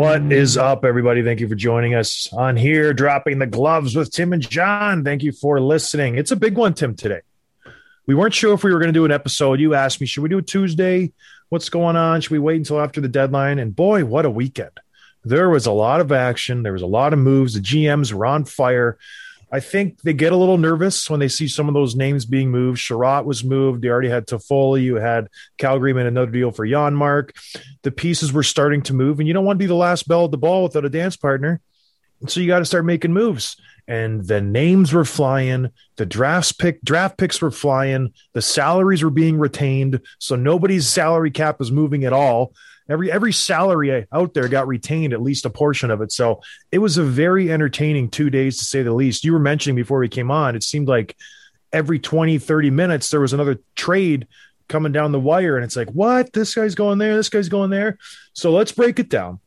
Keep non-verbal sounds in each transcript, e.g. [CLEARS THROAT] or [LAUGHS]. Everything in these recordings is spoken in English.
What is up, everybody? Thank you for joining us on here, dropping the gloves with Tim and John. Thank you for listening. It's a big one, Tim, today. We weren't sure if we were going to do an episode. You asked me, should we do it Tuesday? What's going on? Should we wait until after the deadline? And boy, what a weekend. There was a lot of action. There was a lot of moves. The GMs were on fire. I think they get a little nervous when they see some of those names being moved. Chiarot was moved. They already had Toffoli. You had Calgary made another deal for Janmark. The pieces were starting to move, and you don't want to be the last bell at the ball without a dance partner. So you got to start making moves. And the names were flying, the drafts pick draft picks were flying, the salaries were being retained. So nobody's salary cap was moving at all. Every every salary out there got retained, at least a portion of it. So it was a very entertaining two days to say the least. You were mentioning before we came on, it seemed like every 20, 30 minutes there was another trade coming down the wire. And it's like, what? This guy's going there, this guy's going there. So let's break it down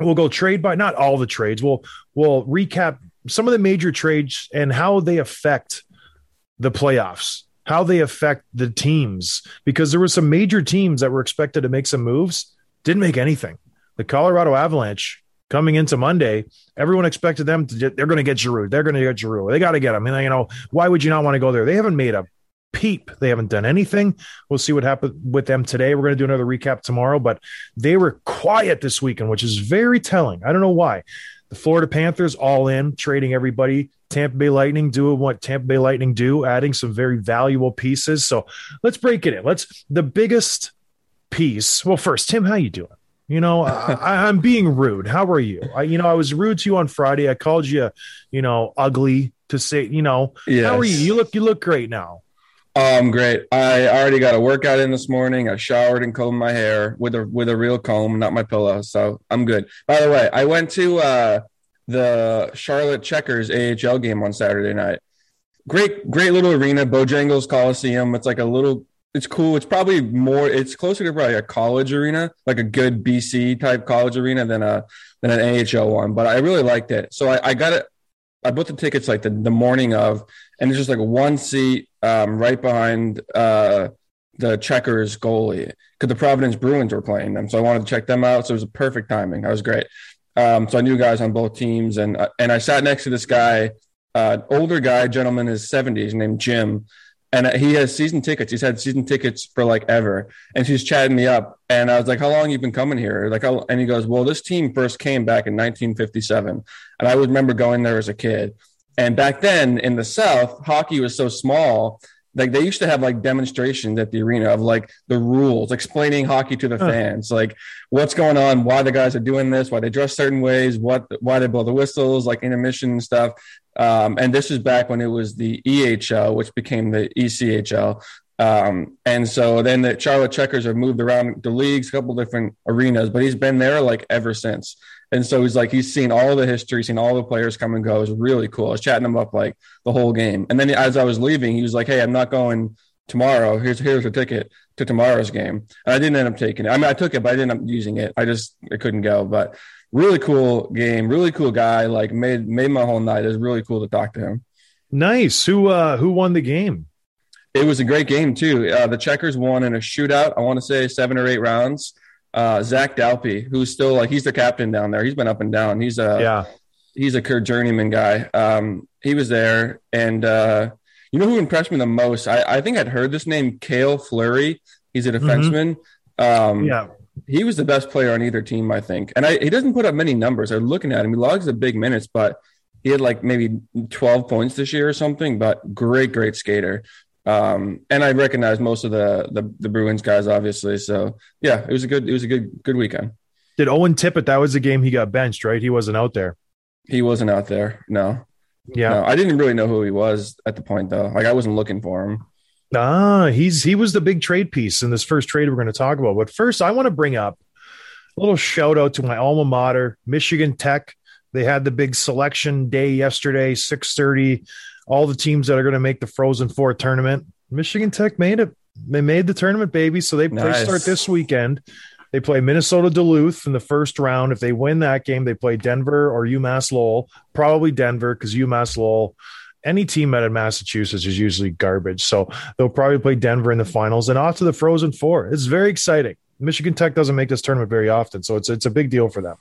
we'll go trade by not all the trades. We'll we'll recap some of the major trades and how they affect the playoffs, how they affect the teams, because there were some major teams that were expected to make some moves, didn't make anything. The Colorado Avalanche coming into Monday, everyone expected them to they're going to get Giroux. They're going to get Giroux. They got to get him. And you know, why would you not want to go there? They haven't made a peep. They haven't done anything. We'll see what happened with them today. We're going to do another recap tomorrow, but they were quiet this weekend, which is very telling. I don't know why. The Florida Panthers all in, trading everybody. Tampa Bay Lightning doing what Tampa Bay Lightning do, adding some very valuable pieces. So let's break it in. Let's the biggest piece. Well, first, Tim, how you doing? You know, [LAUGHS] I, I'm being rude. How are you? I, you know, I was rude to you on Friday. I called you, you know, ugly to say, you know, how are you? You look, you look great now. Um, great. I already got a workout in this morning. I showered and combed my hair with a with a real comb, not my pillow. So I'm good. By the way, I went to uh, the Charlotte Checkers AHL game on Saturday night. Great, great little arena, Bojangles Coliseum. It's like a little. It's cool. It's probably more. It's closer to probably a college arena, like a good BC type college arena than a than an AHL one. But I really liked it. So I, I got it. I bought the tickets like the, the morning of, and it's just like one seat um, right behind uh, the Checkers goalie because the Providence Bruins were playing them. So I wanted to check them out. So it was a perfect timing. That was great. Um, so I knew guys on both teams, and uh, and I sat next to this guy, uh, older guy, gentleman in his seventies, named Jim, and he has season tickets. He's had season tickets for like ever, and she's chatting me up, and I was like, "How long you been coming here?" Like, how, and he goes, "Well, this team first came back in 1957, and I would remember going there as a kid." And back then in the South, hockey was so small. Like they used to have like demonstrations at the arena of like the rules, explaining hockey to the fans, like what's going on, why the guys are doing this, why they dress certain ways, what why they blow the whistles, like intermission and stuff. Um, and this is back when it was the EHL, which became the ECHL. Um, and so then the Charlotte Checkers have moved around the leagues, a couple different arenas, but he's been there like ever since. And so he's like, he's seen all the history, seen all the players come and go. It was really cool. I was chatting him up like the whole game. And then as I was leaving, he was like, Hey, I'm not going tomorrow. Here's here's a ticket to tomorrow's game. And I didn't end up taking it. I mean, I took it, but I didn't end up using it. I just I couldn't go. But really cool game, really cool guy. Like made made my whole night. It was really cool to talk to him. Nice. Who uh who won the game? It was a great game too. Uh, the Checkers won in a shootout. I want to say seven or eight rounds. Uh, Zac Dalpe, who's still like he's the captain down there. He's been up and down. He's a yeah. he's a Kurt journeyman guy. Um, he was there, and uh, you know who impressed me the most? I, I think I'd heard this name, Kale Fleury. He's a defenseman. Um, Yeah. he was the best player on either team, I think. And I, he doesn't put up many numbers. I'm looking at him. He logs the big minutes, but he had like maybe 12 points this year or something. But great, great skater. Um, and I recognize most of the, the the Bruins guys, obviously. So yeah, it was a good it was a good good weekend. Did Owen Tippett? That was the game he got benched, right? He wasn't out there. He wasn't out there. No, Yeah. no, I didn't really know who he was at the point though. Like I wasn't looking for him. Ah, he's he was the big trade piece in this first trade we're going to talk about. But first, I want to bring up a little shout out to my alma mater, Michigan Tech. They had the big selection day yesterday, six thirty. All the teams that are going to make the Frozen Four tournament. Michigan Tech made it. They made the tournament, baby. So they, they start this weekend. They play Minnesota Duluth in the first round. If they win that game, they play Denver or UMass Lowell. Probably Denver because UMass Lowell. Any team out of Massachusetts is usually garbage. So they'll probably play Denver in the finals and off to the Frozen Four. It's very exciting. Michigan Tech doesn't make this tournament very often, so it's it's a big deal for them.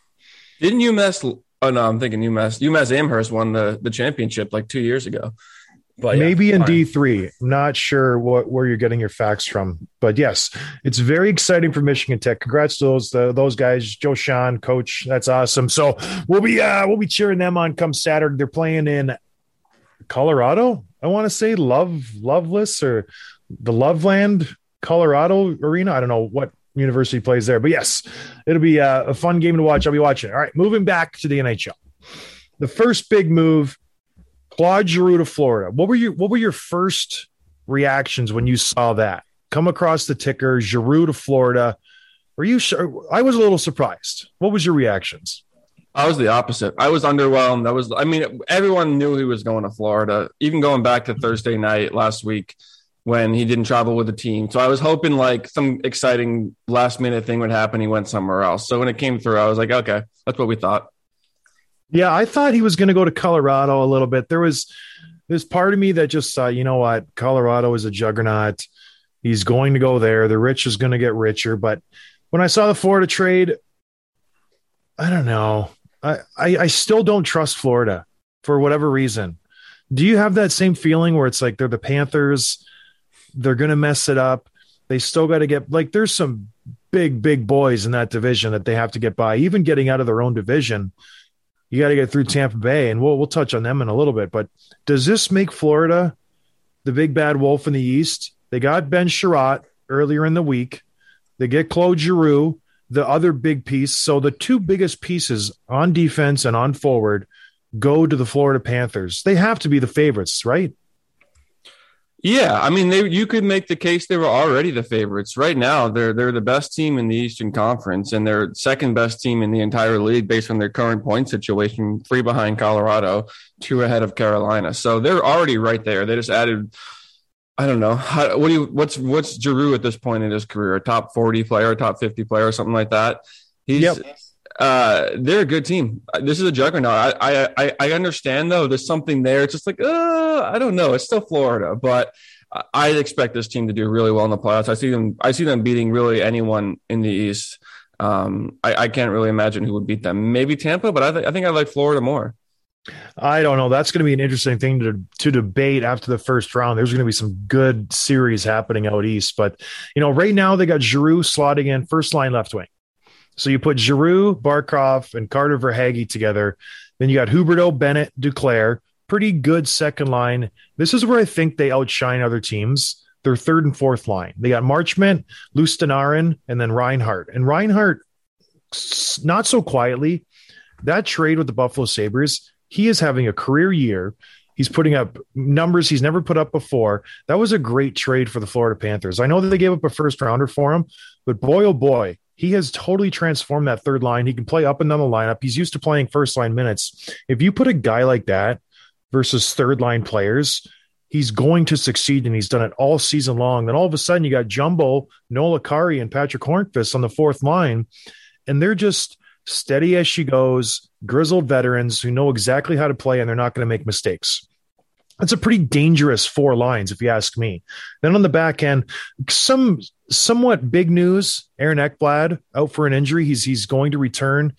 Didn't UMass? Oh no, I'm thinking UMass. UMass Amherst won the the championship like two years ago. But yeah, Maybe in. D three. I'm not sure what where you're getting your facts from, but yes, it's very exciting for Michigan Tech. Congrats to those those guys, Joe Shawhan, coach. That's awesome. So we'll be uh, we'll be cheering them on come Saturday. They're playing in Colorado. I want to say Love Loveless or the Loveland Colorado Arena. I don't know what university plays there, but yes, it'll be uh, a fun game to watch. I'll be watching. All right, moving back to the NHL. The first big move Claude Giroux to Florida. What were your what were your first reactions when you saw that come across the ticker? Giroux to Florida. Were you sure? I was a little surprised. What was your reactions? I was the opposite. I was underwhelmed. I was. I mean, everyone knew he was going to Florida. Even going back to Thursday night last week when he didn't travel with the team. So I was hoping like some exciting last minute thing would happen. He went somewhere else. So when it came through, I was like, okay, that's what we thought. Yeah, I thought he was going to go to Colorado a little bit. There was this part of me that just thought, you know what, Colorado is a juggernaut. He's going to go there. The rich is going to get richer. But when I saw the Florida trade, I don't know. I, I, I still don't trust Florida for whatever reason. Do you have that same feeling where it's like they're the Panthers? They're going to mess it up. They still got to get like there's some big, big boys in that division that they have to get by. Even getting out of their own division, you got to get through Tampa Bay, and we'll we'll touch on them in a little bit. But does this make Florida the big bad wolf in the East? They got Ben Chiarot earlier in the week. They get Claude Giroux, the other big piece. So the two biggest pieces on defense and on forward go to the Florida Panthers. They have to be the favorites, right? Yeah, I mean, they you could make the case they were already the favorites. Right now, they're they're the best team in the Eastern Conference, and they're second best team in the entire league based on their current point situation, three behind Colorado, two ahead of Carolina. So they're already right there. They just added. I don't know. How, what do you? What's what's Giroux at this point in his career? A top forty player, a top fifty player, or something like that. He's. Yep. Uh, they're a good team. This is a juggernaut. I, I, I understand though. There's something there. It's just like, uh, I don't know. It's still Florida, but I- I expect this team to do really well in the playoffs. I see them. I see them beating really anyone in the East. Um, I, I can't really imagine who would beat them. Maybe Tampa, but I, th- I think I like Florida more. I don't know. That's going to be an interesting thing to to debate after the first round. There's going to be some good series happening out east, but you know, right now they got Giroux slotting in first line left wing. So you put Giroux, Barkov, and Carter Verhaeghe together. Then you got Huberdeau, Bennett, Duclair. Pretty good second line. This is where I think they outshine other teams. Their third and fourth line. They got Marchment, Lustenarin, and then Reinhart. And Reinhart, not so quietly, that trade with the Buffalo Sabres, he is having a career year. He's putting up numbers he's never put up before. That was a great trade for the Florida Panthers. I know that they gave up a first rounder for him, but boy, oh boy, he has totally transformed that third line. He can play up and down the lineup. He's used to playing first line minutes. If you put a guy like that versus third line players, he's going to succeed, and he's done it all season long. Then all of a sudden, you got Jumbo, Noel Acciari, and Patric Hornqvist on the fourth line, and they're just steady as she goes, grizzled veterans who know exactly how to play, and they're not going to make mistakes. That's a pretty dangerous four lines, if you ask me. Then on the back end, some somewhat big news: Aaron Ekblad out for an injury. He's he's going to return,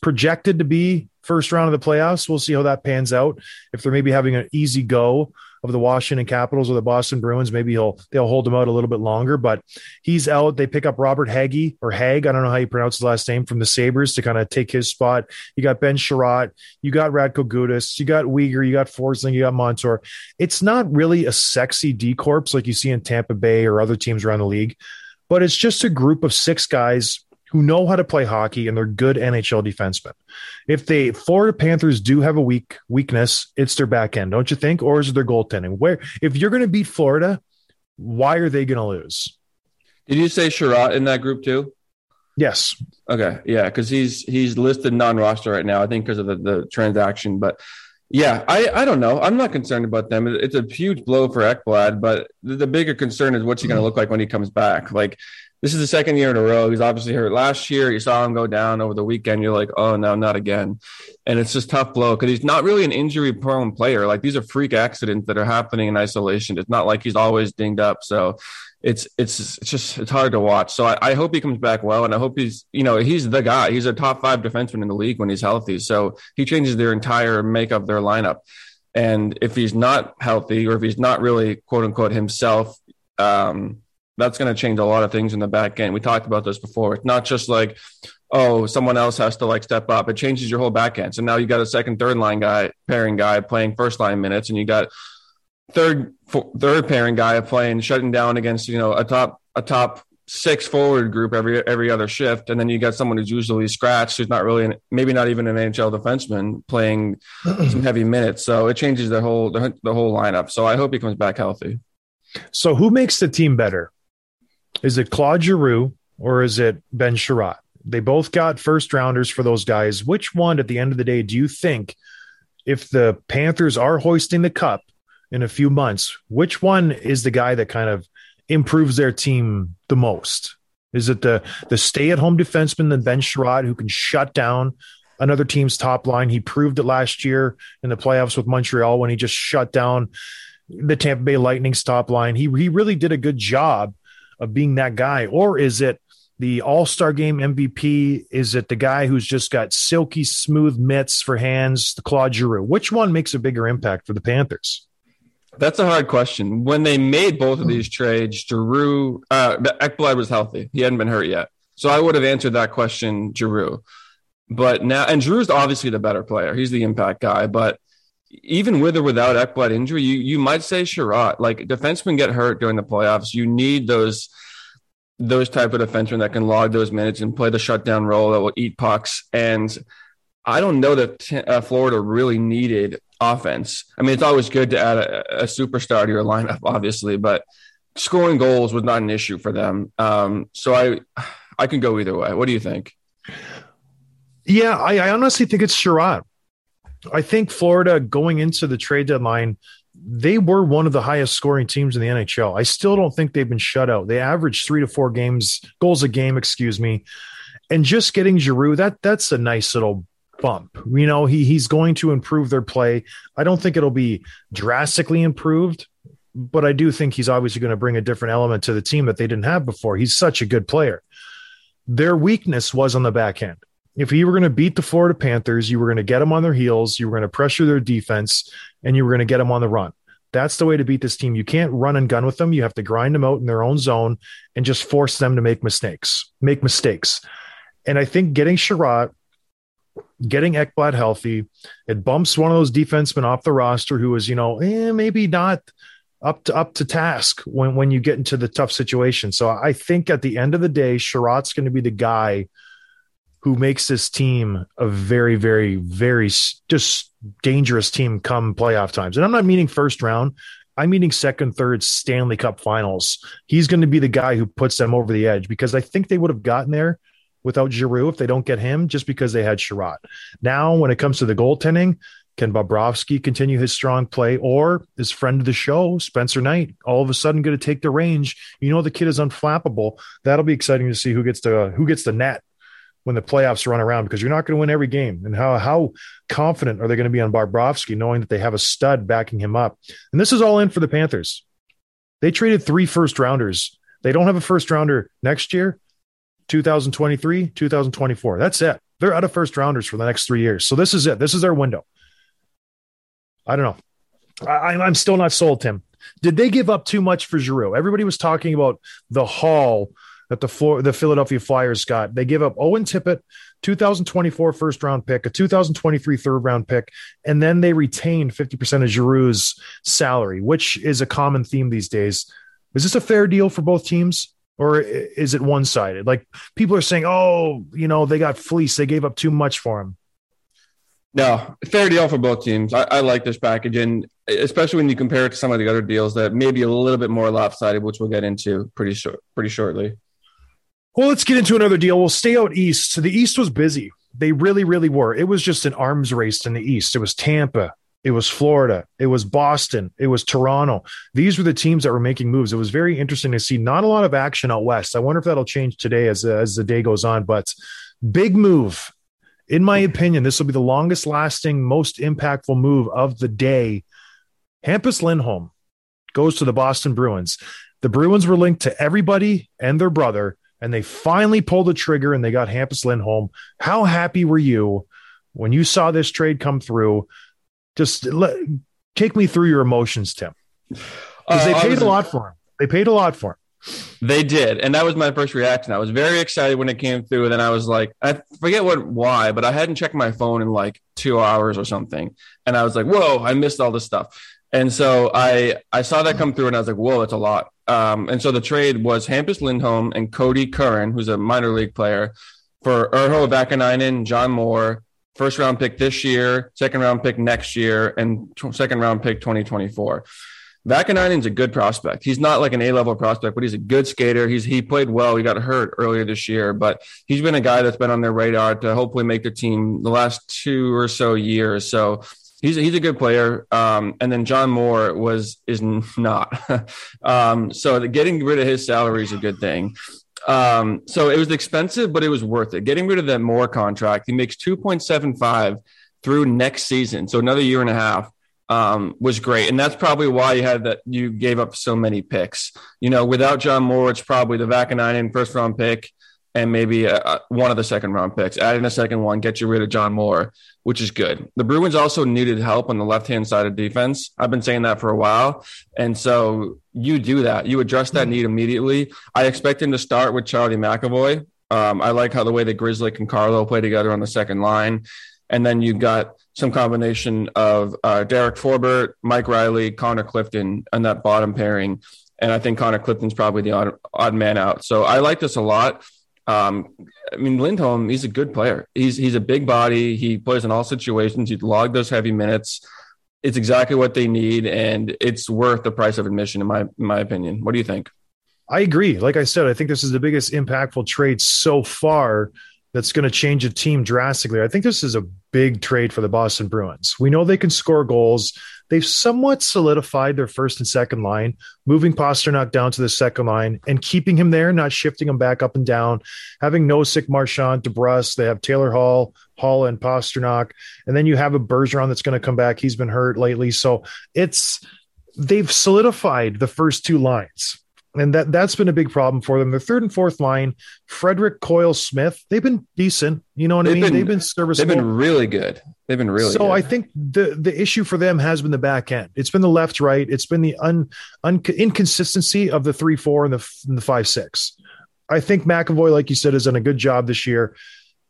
projected to be first round of the playoffs. We'll see how that pans out. If they're maybe having an easy go of the Washington Capitals or the Boston Bruins, maybe he'll they'll hold him out a little bit longer. But he's out. They pick up Robert Haggy or Hag. I don't know how you pronounce his last name from the Sabres to kind of take his spot. You got Ben Chiarot, you got Radko Gudas, you got Weegar, you got Forsling, you got Montour. It's not really a sexy D like you see in Tampa Bay or other teams around the league, but it's just a group of six guys who know how to play hockey and they're good NHL defensemen. If the Florida Panthers do have a weak weakness, it's their back end, don't you think? Or is it their goaltending? Where if you're going to beat Florida, why are they going to lose? Did you say Chiarot in that group too? Yes. Okay, yeah, because he's he's listed non-roster right now. I think because of the, the transaction, but yeah, I I don't know. I'm not concerned about them. It's a huge blow for Ekblad, but the, the bigger concern is what's he going to look like when he comes back. Like this is the second year in a row. He's obviously hurt last year. You saw him go down over the weekend. You're like, oh no, not again. And it's just tough blow because he's not really an injury-prone player. Like these are freak accidents that are happening in isolation. It's not like he's always dinged up. So it's it's it's just it's hard to watch. So I, I hope he comes back well, and I hope he's you know he's the guy. He's a top five defenseman in the league when he's healthy. So he changes their entire makeup, their lineup. And if he's not healthy, or if he's not really quote unquote himself, um, that's going to change a lot of things in the back end. We talked about this before. It's not just like oh someone else has to like step up. It changes your whole back end. So now you got a second, third line guy, pairing guy playing first line minutes, and you got third fo- third pairing guy playing shutting down against you know a top a top six forward group every every other shift, and then you got someone who's usually scratched, who's not really an, maybe not even an NHL defenseman playing [CLEARS THROAT] some heavy minutes. So it changes the whole the, the whole lineup. So I hope he comes back healthy. So who makes the team better? Is it Claude Giroux or is it Ben Chiarot? They both got first rounders for those guys. Which one, at the end of the day, do you think, if the Panthers are hoisting the cup in a few months, which one is the guy that kind of improves their team the most? Is it the the stay at home defenseman, the Ben Chiarot, who can shut down another team's top line? He proved it last year in the playoffs with Montreal when he just shut down the Tampa Bay Lightning's top line. He he really did a good job of being that guy, or is it the All Star Game MVP? Is it the guy who's just got silky smooth mitts for hands, the Claude Giroux? Which one makes a bigger impact for the Panthers? That's a hard question. When they made both of these trades, Giroux, uh, Ekblad was healthy. He hadn't been hurt yet. So I would have answered that question, Giroux. But now, and Giroux's obviously the better player. He's the impact guy. But even with or without Ekblad injury, you, you might say Chiarot. Like defensemen get hurt during the playoffs. You need those those type of defensemen that can log those minutes and play the shutdown role that will eat pucks. And I don't know that t- uh, Florida really needed offense. I mean, it's always good to add a, a superstar to your lineup, [LAUGHS] obviously, but scoring goals was not an issue for them. Um, so I, I can go either way. What do you think? Yeah, I, I honestly think it's Chiarot. I think Florida going into the trade deadline, they were one of the highest scoring teams in the NHL. I still don't think they've been shut out. They averaged three to four games goals a game, excuse me, and just getting Giroux that that's a nice little bump. You know, he he's going to improve their play. I don't think it'll be drastically improved, but I do think he's obviously going to bring a different element to the team that they didn't have before. He's such a good player. Their weakness was on the back end if you were going to beat the Florida Panthers, you were going to get them on their heels, you were going to pressure their defense, and you were going to get them on the run. That's the way to beat this team. You can't run and gun with them. You have to grind them out in their own zone and just force them to make mistakes, make mistakes. And I think getting Chiarot, getting Ekblad healthy, it bumps one of those defensemen off the roster who is, you know, eh, maybe not up to up to task when when you get into the tough situation. So I think at the end of the day, Chiarot's going to be the guy who makes this team a very, very, very just dangerous team come playoff times. And I'm not meaning first round. I'm meaning second, third Stanley Cup finals. He's going to be the guy who puts them over the edge because I think they would have gotten there without Giroux if they don't get him just because they had Chiarot. Now, when it comes to the goaltending, can Bobrovsky continue his strong play or is friend of the show, Spencer Knight, all of a sudden going to take the range? You know, the kid is unflappable. That'll be exciting to see who gets the, who gets the net when the playoffs run around because you're not going to win every game. And how how confident are they going to be on Bobrovsky knowing that they have a stud backing him up? And this is all in for the Panthers. They traded three first rounders. They don't have a first rounder next year, 2023, 2024. That's it. They're out of first rounders for the next three years. So this is it. This is their window. I don't know. I, I'm still not sold, Tim. Did they give up too much for Giroux? Everybody was talking about the haul that the floor, the Philadelphia Flyers got. They give up Owen Tippett, 2024 first round pick, a 2023 third round pick, and then they retained 50% of Giroux's salary, which is a common theme these days. Is this a fair deal for both teams? Or is it one sided? Like people are saying, oh, you know, they got fleeced. They gave up too much for him. No, fair deal for both teams. I, I, like this package, and especially when you compare it to some of the other deals that may be a little bit more lopsided, which we'll get into pretty short, pretty shortly. Well, let's get into another deal. We'll stay out east. So the East was busy. They really, really were. It was just an arms race in the East. It was Tampa, it was Florida, it was Boston, it was Toronto. These were the teams that were making moves. It was very interesting to see. Not a lot of action out west. I wonder if that'll change today as as the day goes on. But big move, in my opinion. This will be the longest lasting, most impactful move of the day. Hampus Lindholm goes to the Boston Bruins. The Bruins were linked to everybody and their brother and they finally pulled the trigger and they got Hampus Lindholm. How happy were you when you saw this trade come through? Just let, take me through your emotions, Tim. Because uh, they paid a lot for him. They paid a lot for him. They did, and that was my first reaction. I was very excited when it came through. And then I was like, I forget what why, but I hadn't checked my phone in like two hours or something, and I was like, "Whoa, I missed all this stuff." And so I I saw that come through, and I was like, "Whoa, that's a lot." Um, and so the trade was Hampus Lindholm and Kodie Curran, who's a minor league player, for Urho Vaakanainen, John Moore, first round pick this year, second round pick next year, and t- second round pick 2024. Vaakanainen's a good prospect. He's not like an A level prospect, but he's a good skater. He's he played well. He got hurt earlier this year, but he's been a guy that's been on their radar to hopefully make the team the last two or so years. So he's he's a good player. Um, and then John Moore was is not. [LAUGHS] um, so getting rid of his salary is a good thing. Um, so it was expensive, but it was worth it. Getting rid of that Moore contract, he makes two point seven five through next season, so another year and a half. Um, was great, and that's probably why you had that. You gave up so many picks. You know, without John Moore, it's probably the Vaakanainen first round pick, and maybe a, one of the second round picks. Adding a second one, get you rid of John Moore, which is good. The Bruins also needed help on the left hand side of defense. I've been saying that for a while. And so you do that. You address that need immediately. I expect him to start with Charlie McAvoy. Um, I like how the way that Grzelcyk and Carlo play together on the second line. And then you've got some combination of uh, Derek Forbort, Mike Reilly, Connor Clifton, and that bottom pairing. And I think Connor Clifton's probably the odd, odd man out. So I like this a lot. Um, I mean, Lindholm, he's a good player. He's he's a big body. He plays in all situations. He logged those heavy minutes. It's exactly what they need, and it's worth the price of admission, in my in my opinion. What do you think? I agree. Like I said, I think this is the biggest impactful trade so far that's going to change a team drastically. I think this is a big trade for the Boston Bruins. We know they can score goals. They've somewhat solidified their first and second line, moving Pastrnak down to the second line and keeping him there, not shifting him back up and down. Having Nosek, Marchand, DeBrusk, they have Taylor Hall, Hall, and Pastrnak, and then you have a Bergeron that's going to come back. He's been hurt lately, so it's they've solidified the first two lines and that that's been a big problem for them. The third and fourth line, Frederic Coyle Smith, they've been decent. You know what they've I mean? Been, they've been serviceable. They've been really good. They've been really. So good. I think the the issue for them has been the back end. It's been the left right. It's been the un, un inconsistency of the three four and the and the five six. I think McAvoy, like you said, has done a good job this year.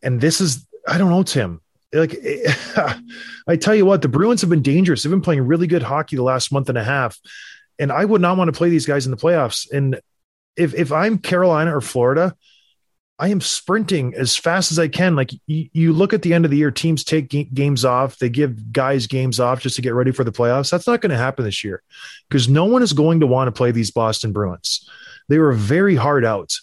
And this is I don't know, Tim. Like [LAUGHS] I tell you what, the Bruins have been dangerous. They've been playing really good hockey the last month and a half and I would not want to play these guys in the playoffs. And if if I'm Carolina or Florida, I am sprinting as fast as I can. Like you, you look at the end of the year, teams take g- games off. They give guys games off just to get ready for the playoffs. That's not going to happen this year because no one is going to want to play these Boston Bruins. They were very hard out.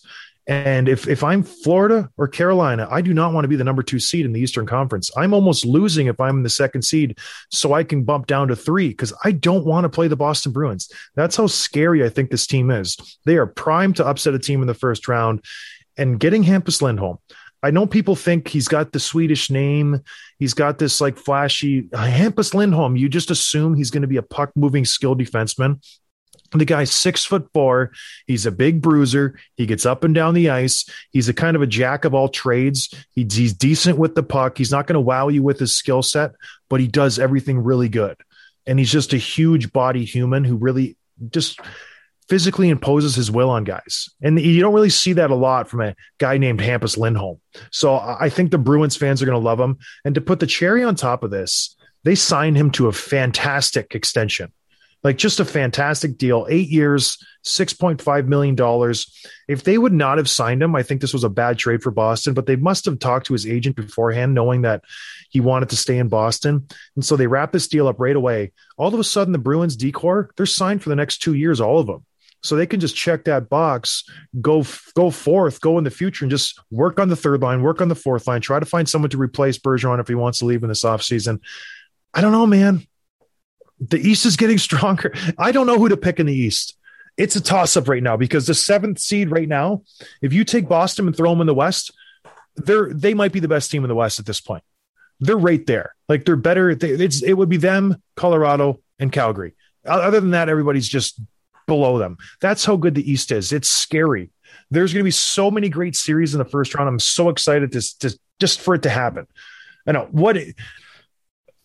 And if if I'm Florida or Carolina, I do not want to be the number two seed in the Eastern Conference. I'm almost losing if I'm in the second seed, so I can bump down to three because I don't want to play the Boston Bruins. That's how scary I think this team is. They are primed to upset a team in the first round, and getting Hampus Lindholm. I know people think he's got the Swedish name. He's got this like flashy uh, Hampus Lindholm. You just assume he's going to be a puck moving skill defenseman. The guy's six foot four. He's a big bruiser. He gets up and down the ice. He's a kind of a jack of all trades. He, he's decent with the puck. He's not going to wow you with his skill set, but he does everything really good. And he's just a huge body human who really just physically imposes his will on guys. And you don't really see that a lot from a guy named Hampus Lindholm. So I think the Bruins fans are going to love him. And to put the cherry on top of this, they signed him to a fantastic extension like just a fantastic deal. Eight years, $6.5 million. If they would not have signed him, I think this was a bad trade for Boston, but they must have talked to his agent beforehand, knowing that he wanted to stay in Boston. And so they wrapped this deal up right away. All of a sudden, the Bruins decor, they're signed for the next two years, all of them. So they can just check that box, go go forth, go in the future, and just work on the third line, work on the fourth line, try to find someone to replace Bergeron if he wants to leave in this offseason. I don't know, man the East is getting [LAUGHS] stronger. I don't know who to pick in the East. It's a toss up right now because the seventh seed right now, if you take Boston and throw them in the West, they're they might be the best team in the West at this point. They're right there. Like they're better. They, it's it would be them, Colorado, and Calgary. Other than that, everybody's just below them. That's how good the East is. It's scary. There's going to be so many great series in the first round. I'm so excited to, to just for it to happen. I know what.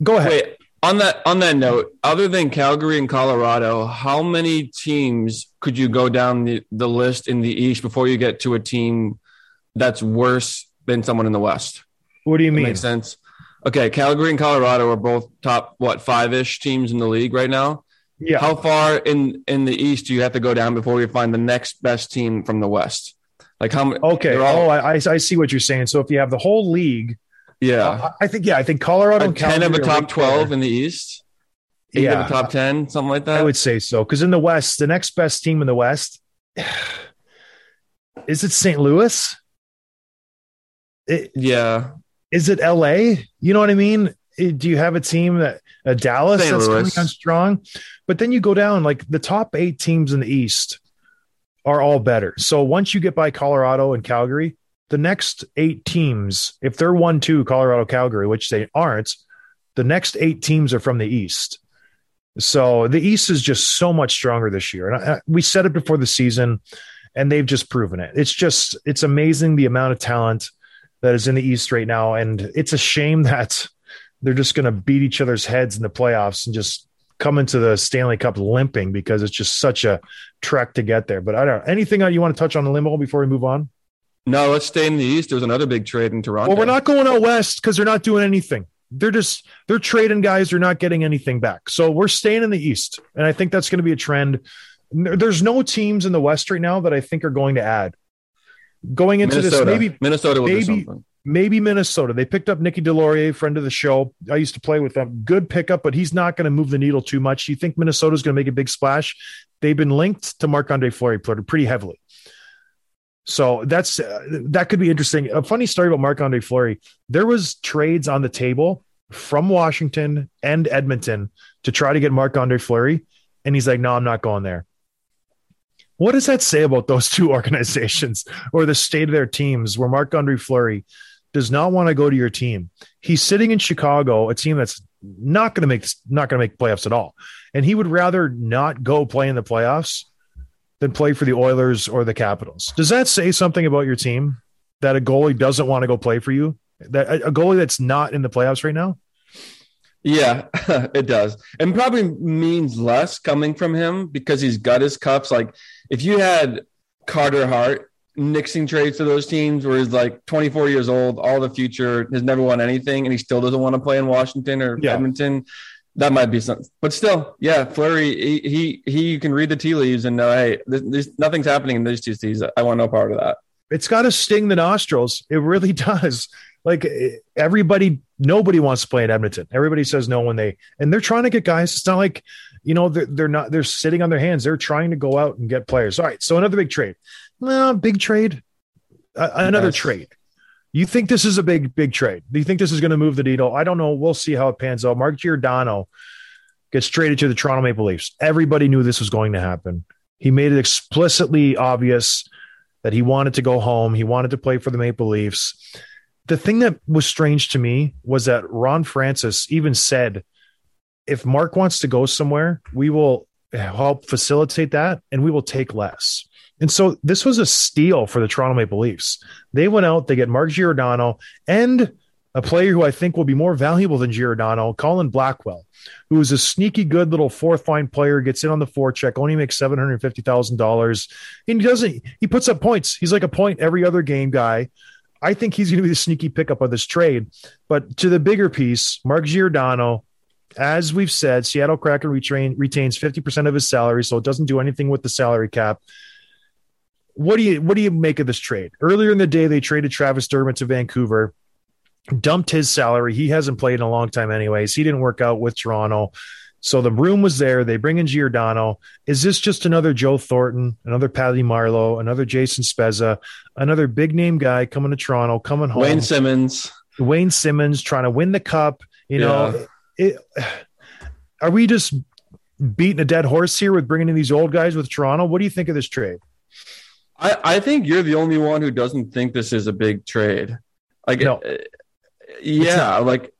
Go ahead. Wait, on that on that note, other than Calgary and Colorado, how many teams could you go down the, the list in the East before you get to a team that's worse than someone in the West? What do you That mean? makes sense. Okay, Calgary and Colorado are both top what five ish teams in the league right now. Yeah. How far in in the East do you have to go down before you find the next best team from the West? Like how many? okay. all- oh, I, I see what you're saying. So if you have the whole league, yeah, I I think yeah, I think Colorado and ten of Calgary a top right twelve there. in the East. Eight Yeah. of a top ten, something like that. I would say so because in the West, the next best team in the West [SIGHS] is it St. Louis? It, yeah, is it LA? You know what I mean? Eh, Do you have a team that uh, Dallas St. that's coming on strong? But then you go down like the top eight teams in the East are all better. So once you get by Colorado and Calgary, the next eight teams, if they're one two Colorado Calgary, which they aren't, the next eight teams are from the East. So the East is just so much stronger this year, and I, I- we said it before the season, and they've just proven it. It's just it's amazing the amount of talent that is in the East right now, and it's a shame that they're just going to beat each other's heads in the playoffs and just come into the Stanley Cup limping because it's just such a trek to get there. But I don't know anything you want to touch on the limo before we move on. no, let's stay in the East. There's another big trade in Toronto. Well, we're not going out west because they're not doing anything. They're just they're trading guys. They're not getting anything back. So we're staying in the East, and I think that's going to be a trend. There's no teams in the West right now that I think are going to add. Going into Minnesota. this, maybe Minnesota will do something. Maybe Minnesota. They picked up Nicky Deslauriers, friend of the show. I used to play with them. Good pickup, but he's not going to move the needle too much. You think Minnesota's going to make a big splash? They've been linked to Marc Andre Fleury pretty heavily. So that's uh, that could be interesting. A funny story about Marc Andre Fleury: there was trades on the table from Washington and Edmonton to try to get Marc Andre Fleury, and he's like, "No, I'm not going there." What does that say about those two [LAUGHS] organizations or the state of their teams? Where Marc Andre Fleury does not want to go to your team. He's sitting in Chicago, a team that's not going to make not going to make playoffs at all, and he would rather not go play in the playoffs than play for the Oilers or the Capitals. Does that say something about your team that a goalie doesn't want to go play for you? That a a goalie that's not in the playoffs right now? Yeah, [LAUGHS] it does. And probably means less coming from him because he's got his cups. Like if you had Carter Hart nixing trades to those teams where he's like 24 years old, all the future, has never won anything, and he still doesn't want to play in Washington or Yeah. Edmonton. That might be something, but still, yeah, Fleury, he, he, he you can read the tea leaves and know, hey, this, this, nothing's happening in these two seasons. I want no part of that. It's got to sting the nostrils. It really [LAUGHS] does. Like eh, everybody, nobody wants to play in Edmonton. Everybody says no when they, and they're trying to get guys. It's not like, you know, they're, they're not, they're sitting on their hands. They're trying to go out and get players. All right. So another big trade. No, big trade. Uh, another Yes. trade. You think this is a big, big trade? Do you think this is going to move the needle? I don't know. We'll see how it pans out. Mark Giordano gets traded to the Toronto Maple Leafs. Everybody knew this was going to happen. He made it explicitly obvious that he wanted to go home. He wanted to play for the Maple Leafs. The thing that was strange to me was that Ron Francis even said, if Mark wants to go somewhere, we will help facilitate that and we will take less. And so this was a steal for the Toronto Maple Leafs. They went out, they get Mark Giordano and a player who I think will be more valuable than Giordano, Colin Blackwell, who is a sneaky good little fourth line player, gets in on the four check, only makes seven hundred fifty thousand dollars, and he doesn't. He puts up points. He's like a point every other game guy. I think he's going to be the sneaky pickup of this trade. But to the bigger piece, Mark Giordano, as we've said, Seattle Kraken retrain, retains fifty percent of his salary, so it doesn't do anything with the salary cap. What do you what do you make of this trade? Earlier in the day, they traded Travis Dermott to Vancouver dumped his salary. He hasn't played in a long time, anyways. He didn't work out with Toronto. So the room was there. They bring in Giordano. Is this just another Joe Thornton, another Patty Marleau, another Jason Spezza, another big name guy coming to Toronto, coming home? Wayne Simmonds. Wayne Simmonds trying to win the cup. You know, it, are we just beating a dead horse here with bringing in these old guys with Toronto? What do you think of this trade? I, I think you're the only one who doesn't think this is a big trade. Like, No. uh, yeah, like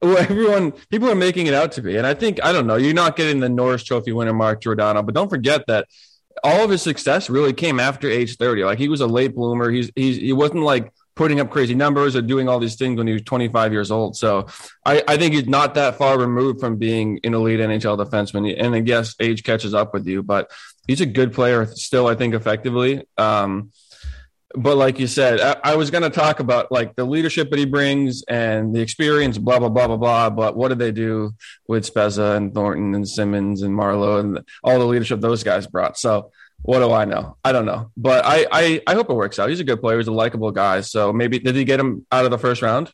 well, everyone, people are making it out to be. And I think, I don't know, you're not getting the Norris Trophy winner, Mark Giordano, but don't forget that all of his success really came after age 30. Like, he was a late bloomer. He's, he's, he wasn't like putting up crazy numbers or doing all these things when he was 25 years old. So I, I think he's not that far removed from being an elite NHL defenseman. And I guess age catches up with you, but he's a good player still, I think, effectively. Um, but like you said, I, I was going to talk about like the leadership that he brings and the experience, blah blah blah blah blah. But what did they do with Spezza and Thornton and Simmonds and Marleau and all the leadership those guys brought? So what do I know? I don't know, but I I, I hope it works out. He's a good player. He's a likable guy. So maybe did he get him out of the first round?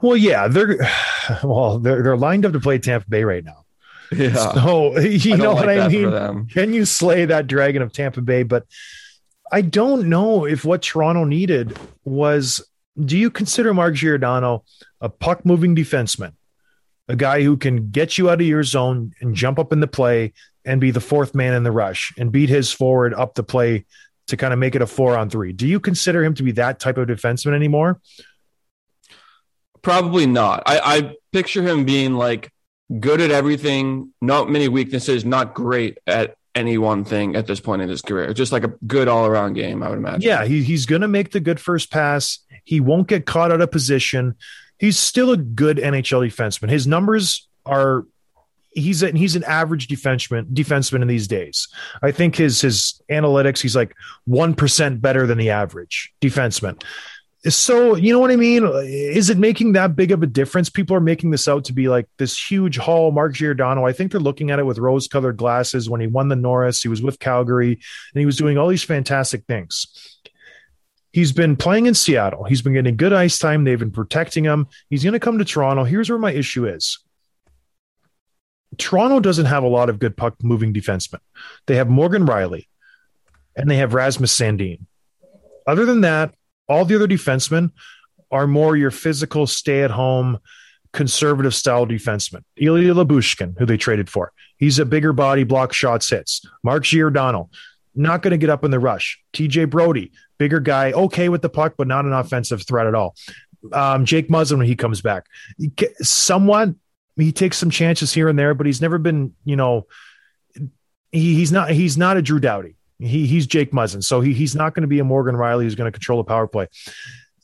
Well, yeah, they're [SIGHS] well, they're they're lined up to play Tampa Bay right now. Yeah, So [LAUGHS] you know like what I mean? Can you slay that dragon of Tampa Bay? But I don't know if what Toronto needed was do you consider Mark Giordano a puck moving defenseman, a guy who can get you out of your zone and jump up in the play and be the fourth man in the rush and beat his forward up the play to kind of make it a four on three? Do you consider him to be that type of defenseman anymore? Probably not. I, I picture him being like good at everything, not many weaknesses, not great at any one thing at this point in his career. Just like a good all around game, I would imagine. Yeah, he, he's going to make the good first pass. He won't get caught out of position. He's still a good NHL defenseman. His numbers are he's a, he's an average defenseman defenseman in these days. I think his his analytics he's like 1% better than the average defenseman. So, you know what I mean? Is it making that big of a difference? People are making this out to be like this huge haul. Mark Giordano, I think they're looking at it with rose colored glasses. When he won the Norris, he was with Calgary and he was doing all these fantastic things. He's been playing in Seattle. He's been getting good ice time. They've been protecting him. He's going to come to Toronto. Here's where my issue is. Toronto doesn't have a lot of good puck moving defensemen. They have Morgan Rielly and they have Rasmus Sandin. Other than that, all the other defensemen are more your physical, stay at home, conservative style defenseman. Ilya Lyubushkin, who they traded for. He's a bigger body, block shots, hits. Mark Giordano, not going to get up in the rush. TJ Brodie, bigger guy, okay with the puck, but not an offensive threat at all. Um, Jake Muzzin, when he comes back, somewhat he takes some chances here and there, but he's never been, you know, he, he's not he's not a Drew Doughty. He he's Jake Muzzin, so he, he's not going to be a Morgan Rielly who's going to control the power play.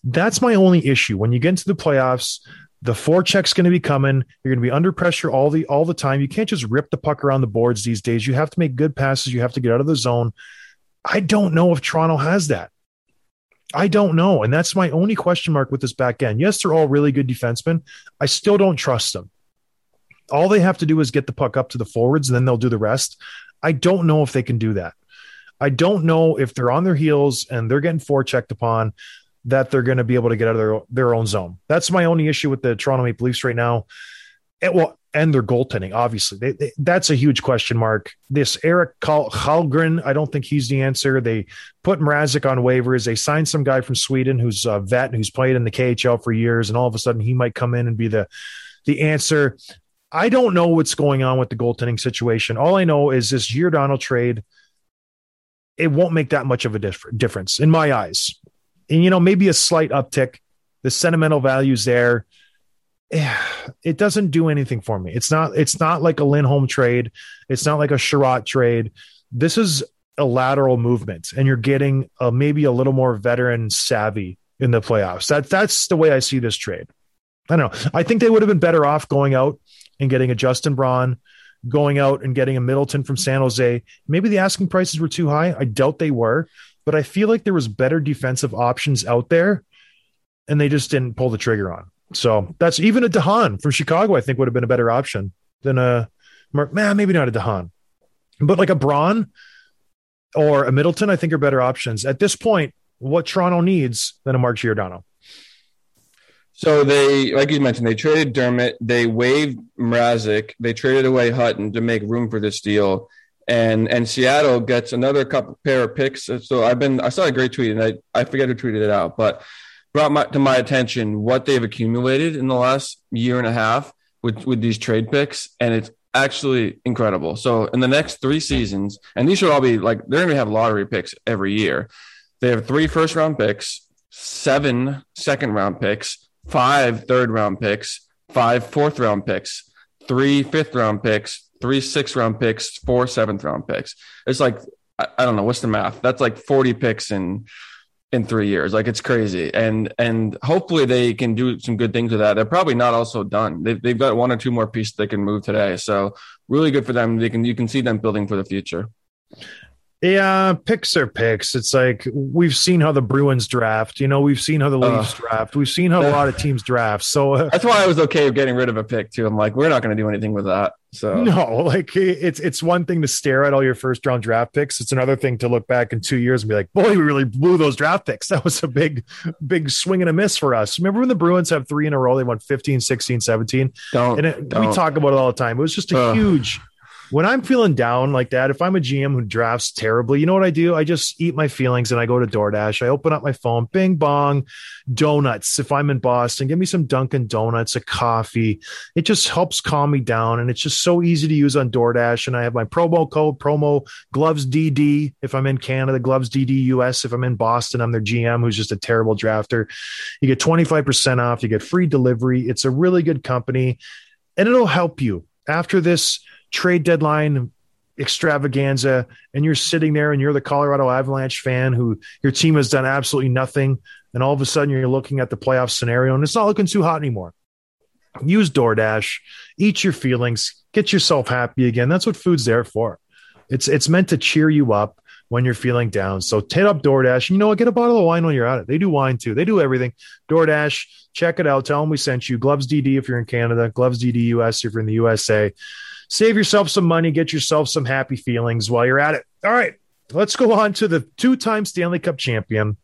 That's my only issue. When you get into the playoffs, the forecheck's going to be coming. You're going to be under pressure all the all the time. You can't just rip the puck around the boards these days. You have to make good passes. You have to get out of the zone. I don't know if Toronto has that. I don't know, and that's my only question mark with this back end. Yes, they're all really good defensemen. I still don't trust them. All they have to do is get the puck up to the forwards, and then they'll do the rest. I don't know if they can do that. I don't know if they're on their heels and they're getting forechecked upon that they're going to be able to get out of their their own zone. That's my only issue with the Toronto Maple Leafs right now. And, well, and their goaltending, obviously, they, they, that's a huge question mark. This Eric Kal- I don't think he's the answer. They put Mrazek on waivers. They signed some guy from Sweden who's a vet who's played in the KHL for years, and all of a sudden he might come in and be the the answer. I don't know what's going on with the goaltending situation. All I know is this Giordano trade it won't make that much of a dif- difference in my eyes. And you know, maybe a slight uptick. The sentimental values there. [SIGHS] It doesn't do anything for me. It's not. It's not like a Lindholm trade. It's not like a Chiarot trade. This is a lateral movement, and you're getting a, maybe a little more veteran savvy in the playoffs. That that's the way I see this trade. I don't know. I think they would have been better off going out and getting a Justin Braun, going out and getting a Middleton from San Jose. Maybe the asking prices were too high. I doubt they were, but I feel like there was better defensive options out there, and they just didn't pull the trigger on. So that's even a de Haan from Chicago. I think would have been a better option than a. Man, maybe not a de Haan, but like a Braun or a Middleton. I think are better options at this point. What Toronto needs than a Mark Giordano. So they, like you mentioned, they traded Dermott, they waived Mrazek, they traded away Hutton to make room for this deal, and and Seattle gets another couple pair of picks. So I've been, I saw a great tweet, and I I forget who tweeted it out, but brought my, to my attention what they've accumulated in the last year and a half with with these trade picks, and it's actually incredible. So in the next three seasons, and these should all be like they're going to have lottery picks every year. They have three first round picks, seven second round picks five third round picks, five fourth round picks, three fifth round picks, three sixth round picks, four seventh round picks. It's like I, don't know what's the math. That's like forty picks in in three years. Like it's crazy. And and hopefully they can do some good things with that. They're probably not also done. They've they've got one or two more pieces they can move today. So really good for them. They can you can see them building for the future. Yeah, picks are picks. It's like we've seen how the Bruins draft. You know, we've seen how the. Leafs draft. We've seen how a lot of [LAUGHS] teams draft. So uh, That's why I was okay with getting rid of a pick too. I'm like, we're not going to do anything with that. So [LAUGHS] no, like it's it's one thing to stare at all your first round draft picks. It's another thing to look back in two years and be like, boy, we really blew those draft picks. [LAUGHS] That was a big, big swing and a miss for us. Remember when the Bruins have three in a row? They won 15, 16, 17. don't. And it, we don't. talk about it all the time. It was just a Ugh. huge. When I'm feeling down like that, if I'm a GM who drafts terribly, you know what I do? I just eat my feelings and I go to DoorDash. I open up my phone, bing bong, donuts. If I'm in Boston, give me some Dunkin' Donuts, a coffee. It just helps calm me down. And it's just so easy to use on DoorDash. And I have my promo code, promo gloves DD. If I'm in Canada, gloves DD US. If I'm in Boston, I'm their GM who's just a terrible drafter. You get 25% off, you get free delivery. It's a really good company and it'll help you after this trade deadline extravaganza and you're sitting there and you're the Colorado Avalanche fan who your team has done absolutely nothing and all of a sudden you're looking at the playoff scenario and it's not looking too hot anymore. Use DoorDash, eat your feelings, get yourself happy again. That's what food's there for. It's it's meant to cheer you up when you're feeling down. So hit up DoorDash. You know what? Get a bottle of wine while you're at it. They do wine too. They do everything. DoorDash, check it out. Tell them we sent you. Gloves DD if you're in Canada. Gloves DD US if you're in the USA. Save yourself some money. Get yourself some happy feelings while you're at it. All right. Let's go on to the two-time Stanley Cup champion,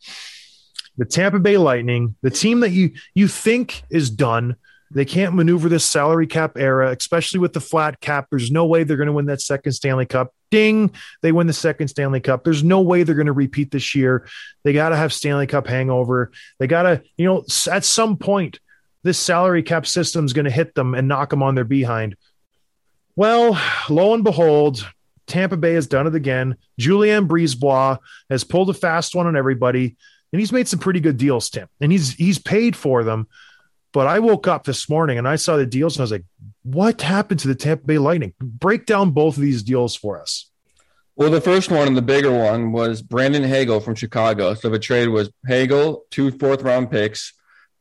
the Tampa Bay Lightning, the team that you you think is done. They can't maneuver this salary cap era, especially with the flat cap. There's no way they're going to win that second Stanley Cup. Ding, they win the second Stanley Cup. There's no way they're going to repeat this year. They got to have Stanley Cup hangover. They got to, you know, at some point, this salary cap system is going to hit them and knock them on their behind. Well, lo and behold, Tampa Bay has done it again. Julien BriseBois has pulled a fast one on everybody, and he's made some pretty good deals, Tim. And he's he's paid for them. But I woke up this morning and I saw the deals and I was like, what happened to the Tampa Bay Lightning? Break down both of these deals for us. Well, the first one and the bigger one was Brandon Hagel from Chicago. So the trade was Hagel, two fourth round picks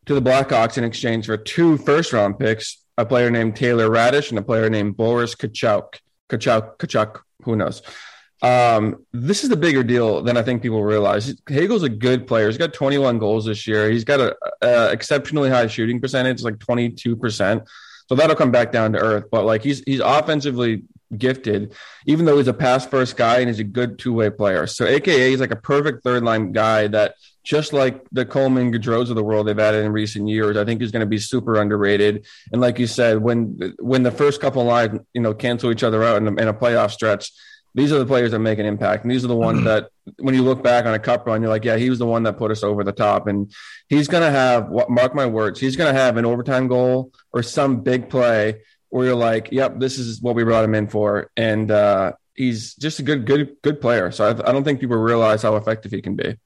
to the Blackhawks in exchange for two first round picks, a player named Taylor Raddysh and a player named Boris Katchouk. Katchouk, Katchouk, who knows? Um, this is the bigger deal than I think people realize. Hagel's a good player. He's got 21 goals this year. He's got a, a exceptionally high shooting percentage, like 22%. So that'll come back down to earth. But like he's he's offensively gifted, even though he's a pass first guy and he's a good two way player. So AKA he's like a perfect third line guy that just like the Coleman Goodrows of the world they've added in recent years, I think is going to be super underrated. And like you said, when when the first couple lines you know cancel each other out in a, in a playoff stretch, these are the players that make an impact. And these are the ones that when you look back on a cup run, you're like, yeah, he was the one that put us over the top. And he's going to have, mark my words, he's going to have an overtime goal or some big play where you're like, yep, this is what we brought him in for. And, uh, he's just a good, good, good player. So I, I don't think people realize how effective he can be.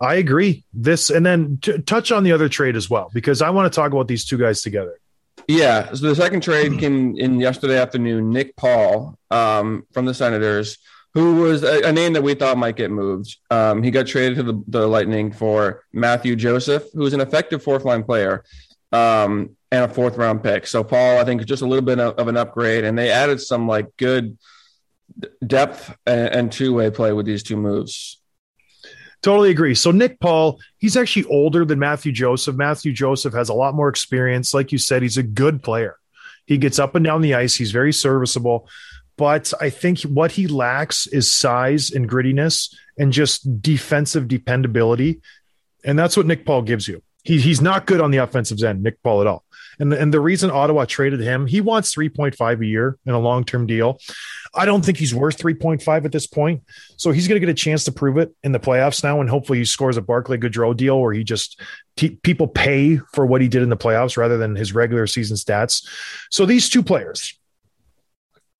I agree. This and then t- touch on the other trade as well because I want to talk about these two guys together. Yeah. So the second trade came in yesterday afternoon. Nick Paul um, from the Senators, who was a, a name that we thought might get moved. Um, he got traded to the, the Lightning for Matthew Joseph, who is an effective fourth line player um, and a fourth round pick. So Paul, I think, is just a little bit of, of an upgrade, and they added some like good depth and, and two way play with these two moves. Totally agree. So Nick Paul, he's actually older than Matthew Joseph. Matthew Joseph has a lot more experience. Like you said, he's a good player. He gets up and down the ice. He's very serviceable. But I think what he lacks is size and grittiness and just defensive dependability. And that's what Nick Paul gives you. He, he's not good on the offensive end, Nick Paul at all. And, and the reason Ottawa traded him, he wants 3.5 a year in a long term deal. I don't think he's worth 3.5 at this point. So he's going to get a chance to prove it in the playoffs now. And hopefully he scores a Barclay Goodrow deal where he just t- people pay for what he did in the playoffs rather than his regular season stats. So these two players,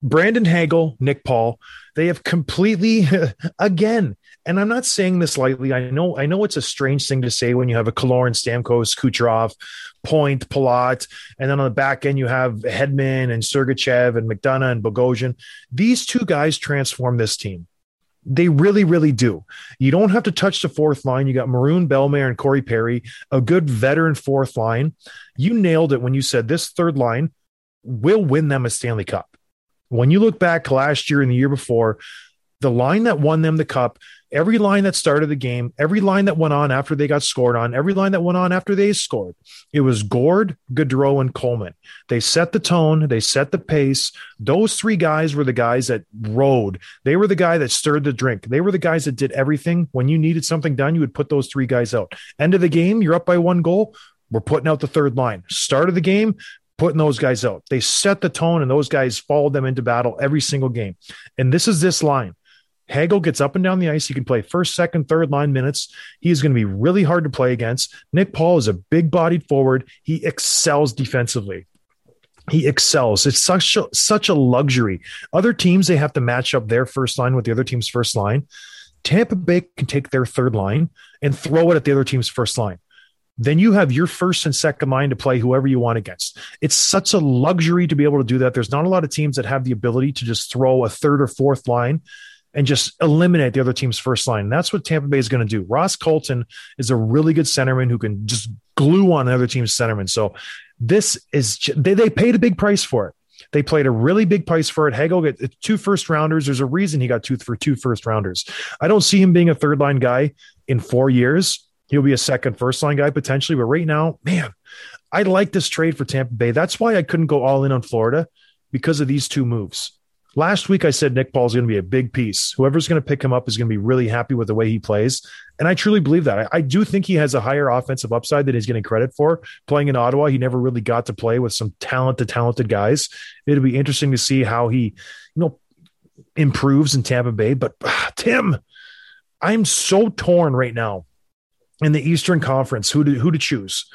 Brandon Hagel, Nick Paul, they have completely [LAUGHS] again. And I'm not saying this lightly. I know, I know it's a strange thing to say when you have a Killorn, Stamkos, Kucherov, Point, Palat, and then on the back end you have Hedman and Sergachev and McDonagh and Bogosian. These two guys transform this team. They really, really do. You don't have to touch the fourth line. You got Maroon, Bellemare, and Corey Perry, a good veteran fourth line. You nailed it when you said this third line will win them a Stanley Cup. When you look back last year and the year before, the line that won them the cup, every line that started the game, every line that went on after they got scored on, every line that went on after they scored, it was Gourde, Goodrow, and Coleman. They set the tone, they set the pace. Those three guys were the guys that rode. They were the guy that stirred the drink. They were the guys that did everything. When you needed something done, you would put those three guys out. End of the game, you're up by one goal. We're putting out the third line. Start of the game, putting those guys out. They set the tone, and those guys followed them into battle every single game. And this is this line. Hagel gets up and down the ice. He can play first, second, third line minutes. He is going to be really hard to play against. Nick Paul is a big bodied forward. He excels defensively. He excels. It's such a, such a luxury. Other teams, they have to match up their first line with the other team's first line. Tampa Bay can take their third line and throw it at the other team's first line then you have your first and second line to play whoever you want against. It's such a luxury to be able to do that. There's not a lot of teams that have the ability to just throw a third or fourth line and just eliminate the other team's first line. And that's what Tampa Bay is going to do. Ross Colton is a really good centerman who can just glue on another team's centerman. So this is they, they paid a big price for it. They played a really big price for it. Hagel got two first rounders. There's a reason he got two for two first rounders. I don't see him being a third line guy in four years. He'll be a second first line guy potentially, but right now, man, I like this trade for Tampa Bay. That's why I couldn't go all in on Florida because of these two moves. Last week, I said Nick Paul's going to be a big piece. Whoever's going to pick him up is going to be really happy with the way he plays. And I truly believe that. I, I, do think he has a higher offensive upside than he's getting credit for. Playing in Ottawa, he never really got to play with some talented, talented guys. It'll be interesting to see how he, you know, improves in Tampa Bay. But ah, Tim, I'm so torn right now in the Eastern Conference who to who to choose.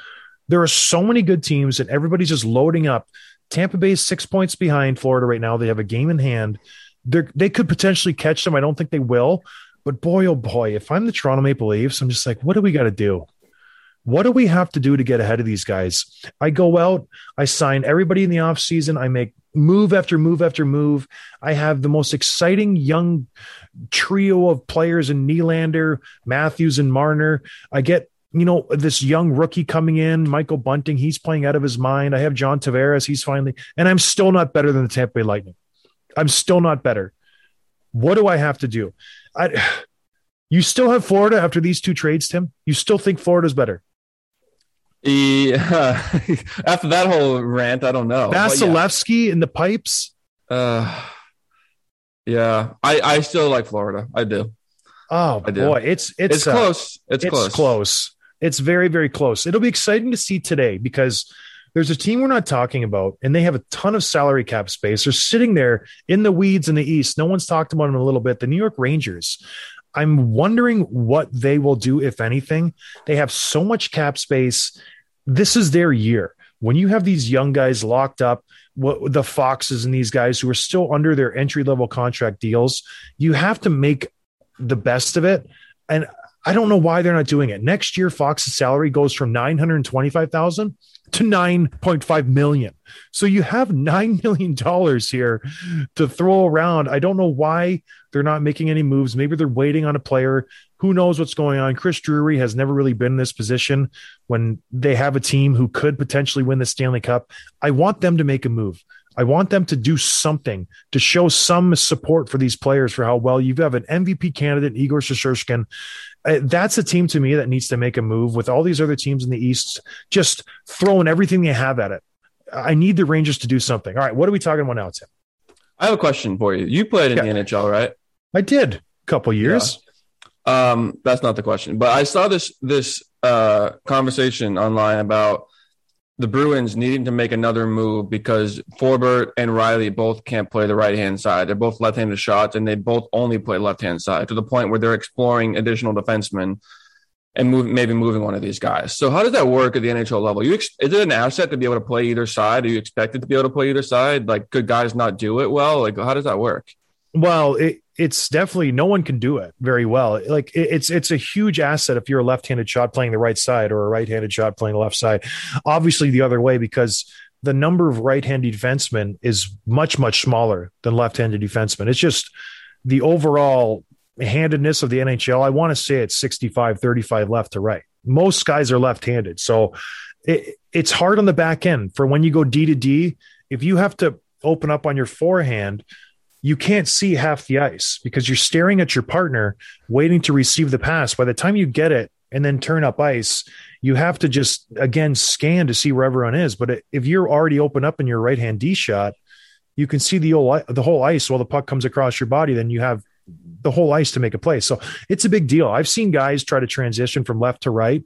There are so many good teams, and everybody's just loading up. Tampa Bay is six points behind Florida right now. They have a game in hand. They they could potentially catch them. I don't think they will, but boy, oh boy, if I'm the Toronto Maple Leafs, I'm just like, what do we got to do? What do we have to do to get ahead of these guys? I go out, I sign everybody in the offseason, I make move after move after move. I have the most exciting young trio of players in Nylander, Matthews, and Marner. I get you know this young rookie coming in, Michael Bunting. He's playing out of his mind. I have John Tavares. He's finally, and I'm still not better than the Tampa Bay Lightning. I'm still not better. What do I have to do? I, [SIGHS] you still have Florida after these two trades, Tim. You still think Florida's better? Yeah. [LAUGHS] After that whole rant, I don't know. Vasilevskiy yeah. in the pipes. Uh, yeah, I I still like Florida. I do. Oh I do. boy, it's it's, it's uh, close. It's, it's close. Close. It's very very close. It'll be exciting to see today because there's a team we're not talking about, and they have a ton of salary cap space. They're sitting there in the weeds in the East. No one's talked about them a little bit. The New York Rangers. I'm wondering what they will do, if anything. They have so much cap space. This is their year. When you have these young guys locked up, what the Foxes and these guys who are still under their entry level contract deals. You have to make the best of it. And I don't know why they're not doing it. Next year, Fox's salary goes from 925,000 to 9.5 million. So you have $9 million here to throw around. I don't know why they're not making any moves. Maybe they're waiting on a player. Who knows what's going on? Chris Drury has never really been in this position when they have a team who could potentially win the Stanley Cup. I want them to make a move. I want them to do something to show some support for these players for how well you have an MVP candidate, Igor Shesterkin. Uh, that's a team to me that needs to make a move with all these other teams in the East just throwing everything they have at it. I need the Rangers to do something. All right, what are we talking about now, Tim? I have a question for you. You played in Yeah. the NHL, right? I did a couple years. Um, that's not the question. But I saw this this uh conversation online about the Bruins needing to make another move because Forbort and Reilly both can't play the right hand side. They're both left handed shots and they both only play left hand side to the point where they're exploring additional defensemen and move, maybe moving one of these guys. So how does that work at the NHL level? You ex- is it an asset to be able to play either side? Are you expected to be able to play either side? Like could guys not do it well? Like how does that work? Well, it, it's definitely no one can do it very well. Like it, it's it's a huge asset if you're a left-handed shot playing the right side or a right-handed shot playing the left side. Obviously, the other way because the number of right-handed defensemen is much much smaller than left-handed defensemen. It's just the overall handedness of the NHL. I want to say it's 65 35 left to right. Most guys are left-handed. So it, it's hard on the back end for when you go D to D. If you have to open up on your forehand, you can't see half the ice because you're staring at your partner waiting to receive the pass. By the time you get it and then turn up ice, you have to just again scan to see where everyone is. But if you're already open up in your right hand D shot, you can see the whole the whole ice while the puck comes across your body. Then you have the whole ice to make a play. So it's a big deal. I've seen guys try to transition from left to right,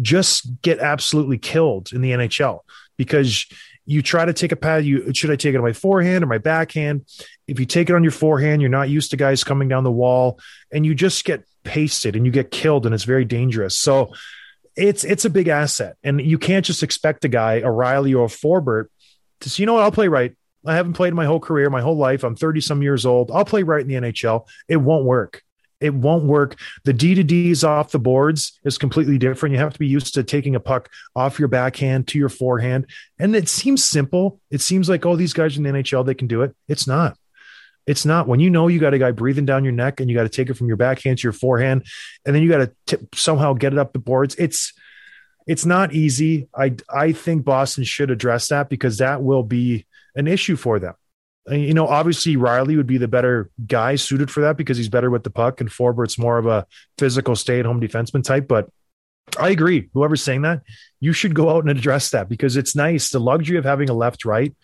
just get absolutely killed in the NHL because you try to take a pad. You should I take it on my forehand or my backhand? If you take it on your forehand, you're not used to guys coming down the wall, and you just get pasted and you get killed, and it's very dangerous. So it's it's a big asset, and you can't just expect a guy, a Reilly or a Forbort, to say, you know what, I'll play right. I haven't played my whole career, my whole life. I'm 30 some years old. I'll play right in the NHL. It won't work. It won't work. The D to D's off the boards is completely different. You have to be used to taking a puck off your backhand to your forehand. And it seems simple. It seems like, oh, these guys in the NHL, they can do it. It's not. It's not. When you know you got a guy breathing down your neck and you got to take it from your backhand to your forehand, and then you got to somehow get it up the boards. It's it's not easy. I I think Boston should address that because that will be an issue for them. And, You know, obviously Reilly would be the better guy suited for that because he's better with the puck, and Forbort's more of a physical stay-at-home defenseman type. But I agree. Whoever's saying that, you should go out and address that because it's nice. The luxury of having a left-right.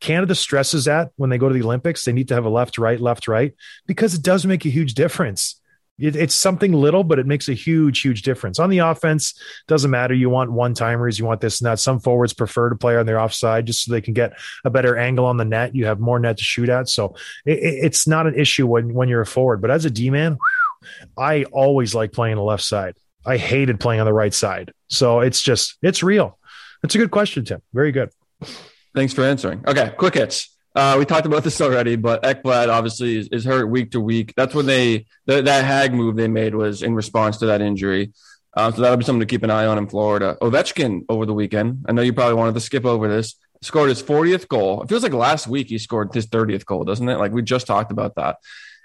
Canada stresses that when they go to the Olympics, they need to have a left-right, left-right because it does make a huge difference. It, it's something little, but it makes a huge, huge difference. On the offense, doesn't matter. You want one timers, you want this and that. Some forwards prefer to play on their offside just so they can get a better angle on the net. You have more net to shoot at. So it, it- it's not an issue when, when you're a forward. But as a D man, I always like playing the left side. I hated playing on the right side. So it's just, it's real. It's a good question, Tim. Very good. Thanks for answering. Okay, quick hits. Uh, we talked about this already, but Ekblad obviously is, is hurt week to week. That's when they the, that hag move they made was in response to that injury. Uh, so that'll be something to keep an eye on in Florida. Ovechkin over the weekend. I know you probably wanted to skip over this. Scored his 40th goal. It feels like last week he scored his 30th goal, doesn't it? Like we just talked about that.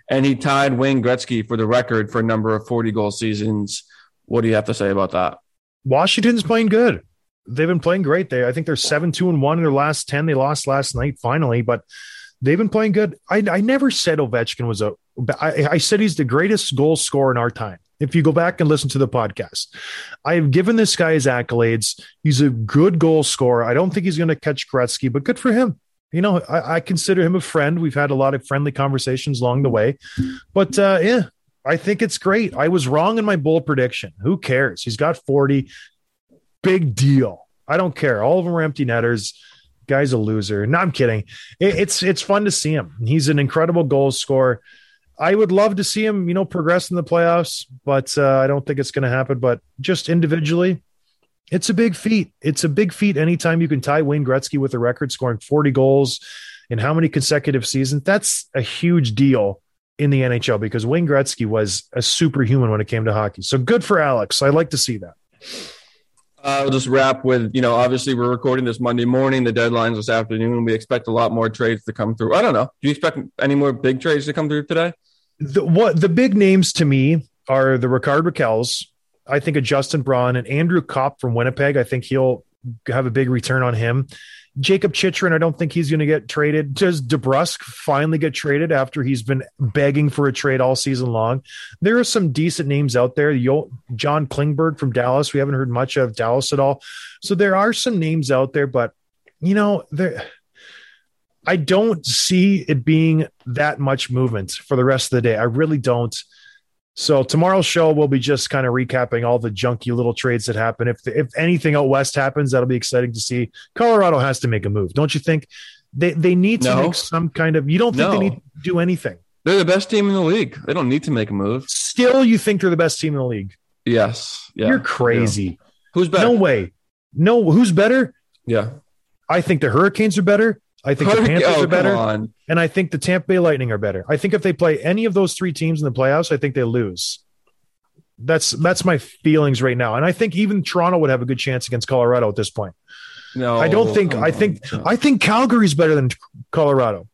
And he tied Wayne Gretzky for the record for a number of 40 goal seasons. What do you have to say about that? Washington's playing good. They've been playing great. They, I think they're seven, two, and one in their last 10. They lost last night finally, but they've been playing good. I, I never said Ovechkin was a, I, I said he's the greatest goal scorer in our time. If you go back and listen to the podcast, I have given this guy his accolades. He's a good goal scorer. I don't think he's going to catch Gretzky, but good for him. You know, I, I consider him a friend. We've had a lot of friendly conversations along the way, but uh, yeah, I think it's great. I was wrong in my bold prediction. Who cares? He's got 40. Big deal. I don't care. All of them are empty netters. Guy's a loser. No, I'm kidding. It, it's it's fun to see him. He's an incredible goal scorer. I would love to see him, you know, progress in the playoffs, but uh, I don't think it's going to happen. But just individually, It's a big feat. It's a big feat anytime you can tie Wayne Gretzky with a record scoring 40 goals in how many consecutive seasons. That's a huge deal in the NHL because Wayne Gretzky was a superhuman when it came to hockey. So good for Alex. I like to see that. Uh, I'll just wrap with, you know, obviously we're recording this Monday morning. The deadline's this afternoon. We expect a lot more trades to come through. I don't know. Do you expect any more big trades to come through today? The, what the big names to me are the Rickard Rakells. I think a Justin Braun and Andrew Copp from Winnipeg. I think he'll have a big return on him. Jacob Chychrun, I don't think he's going to get traded. Does DeBrusk finally get traded after he's been begging for a trade all season long? There are some decent names out there. John Klingberg from Dallas. We haven't heard much of Dallas at all. So there are some names out there, but you know, there. I don't see it being that much movement for the rest of the day. I really don't. So tomorrow's show will be just kind of recapping all the junky little trades that happen. If if anything out west happens, that'll be exciting to see. Colorado has to make a move, don't you think? They they need to No. make some kind of. You don't think they need to do anything? They're the best team in the league. They don't need to make a move. Still, you think they're the best team in the league? Yes. Yeah. You're crazy. Who's better? No way. No, who's better? Yeah. I think the Hurricanes are better. I think the [LAUGHS] Panthers oh, are better. On. And I think the Tampa Bay Lightning are better. I think if they play any of those three teams in the playoffs, I think they lose. That's that's my feelings right now. And I think even Toronto would have a good chance against Colorado at this point. No. I don't think I think I think Calgary's better than Colorado.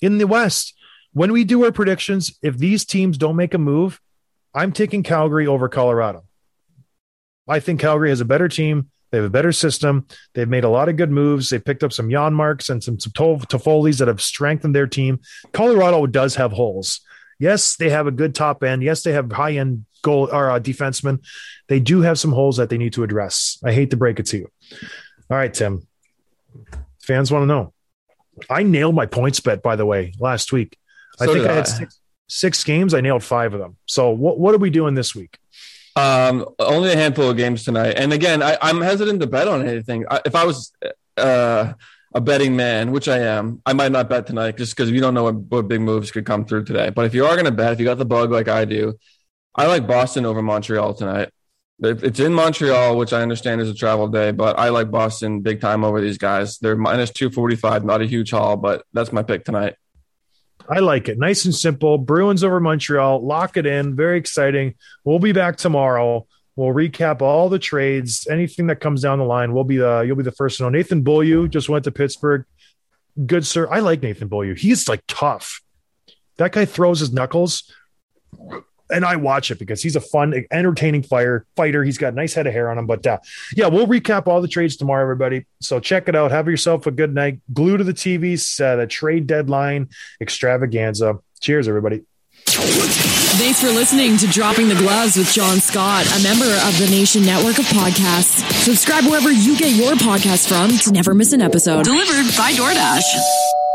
In the West, when we do our predictions, if these teams don't make a move, I'm taking Calgary over Colorado. I think Calgary has a better team. They have a better system. They've made a lot of good moves. They picked up some Jan Marks and some, some Tof- Toffoli's that have strengthened their team. Colorado does have holes. Yes, they have a good top end. Yes, they have high end goal or uh, defensemen. They do have some holes that they need to address. I hate to break it to you. All right, Tim. Fans want to know. I nailed my points bet, by the way, last week. I think I had I. six, six games. I nailed five of them. So what, what are we doing this week? Um, only a handful of games tonight. And again, I, I'm hesitant to bet on anything. I, if I was uh, a betting man, which I am, I might not bet tonight just because we don't know what, what big moves could come through today. But if you are going to bet, if you got the bug like I do, I like Boston over Montreal tonight. It's in Montreal, which I understand is a travel day, but I like Boston big time over these guys. They're minus 245, not a huge haul, but that's my pick tonight. I like it. Nice and simple. Bruins over Montreal. Lock it in. Very exciting. We'll be back tomorrow. We'll recap all the trades. Anything that comes down the line, we'll be the you'll be the first to know. Nathan Beaulieu just went to Pittsburgh. Good sir. I like Nathan Beaulieu. He's like tough. That guy throws his knuckles. And I watch it because he's a fun, entertaining fire fighter. He's got a nice head of hair on him. But uh, yeah, we'll recap all the trades tomorrow, everybody. So check it out. Have yourself a good night. Glue to the TVs, uh, the trade deadline extravaganza. Cheers, everybody. Thanks for listening to Dropping the Gloves with John Scott, a member of the Nation Network of Podcasts. Subscribe wherever you get your podcasts from to never miss an episode. Delivered by DoorDash.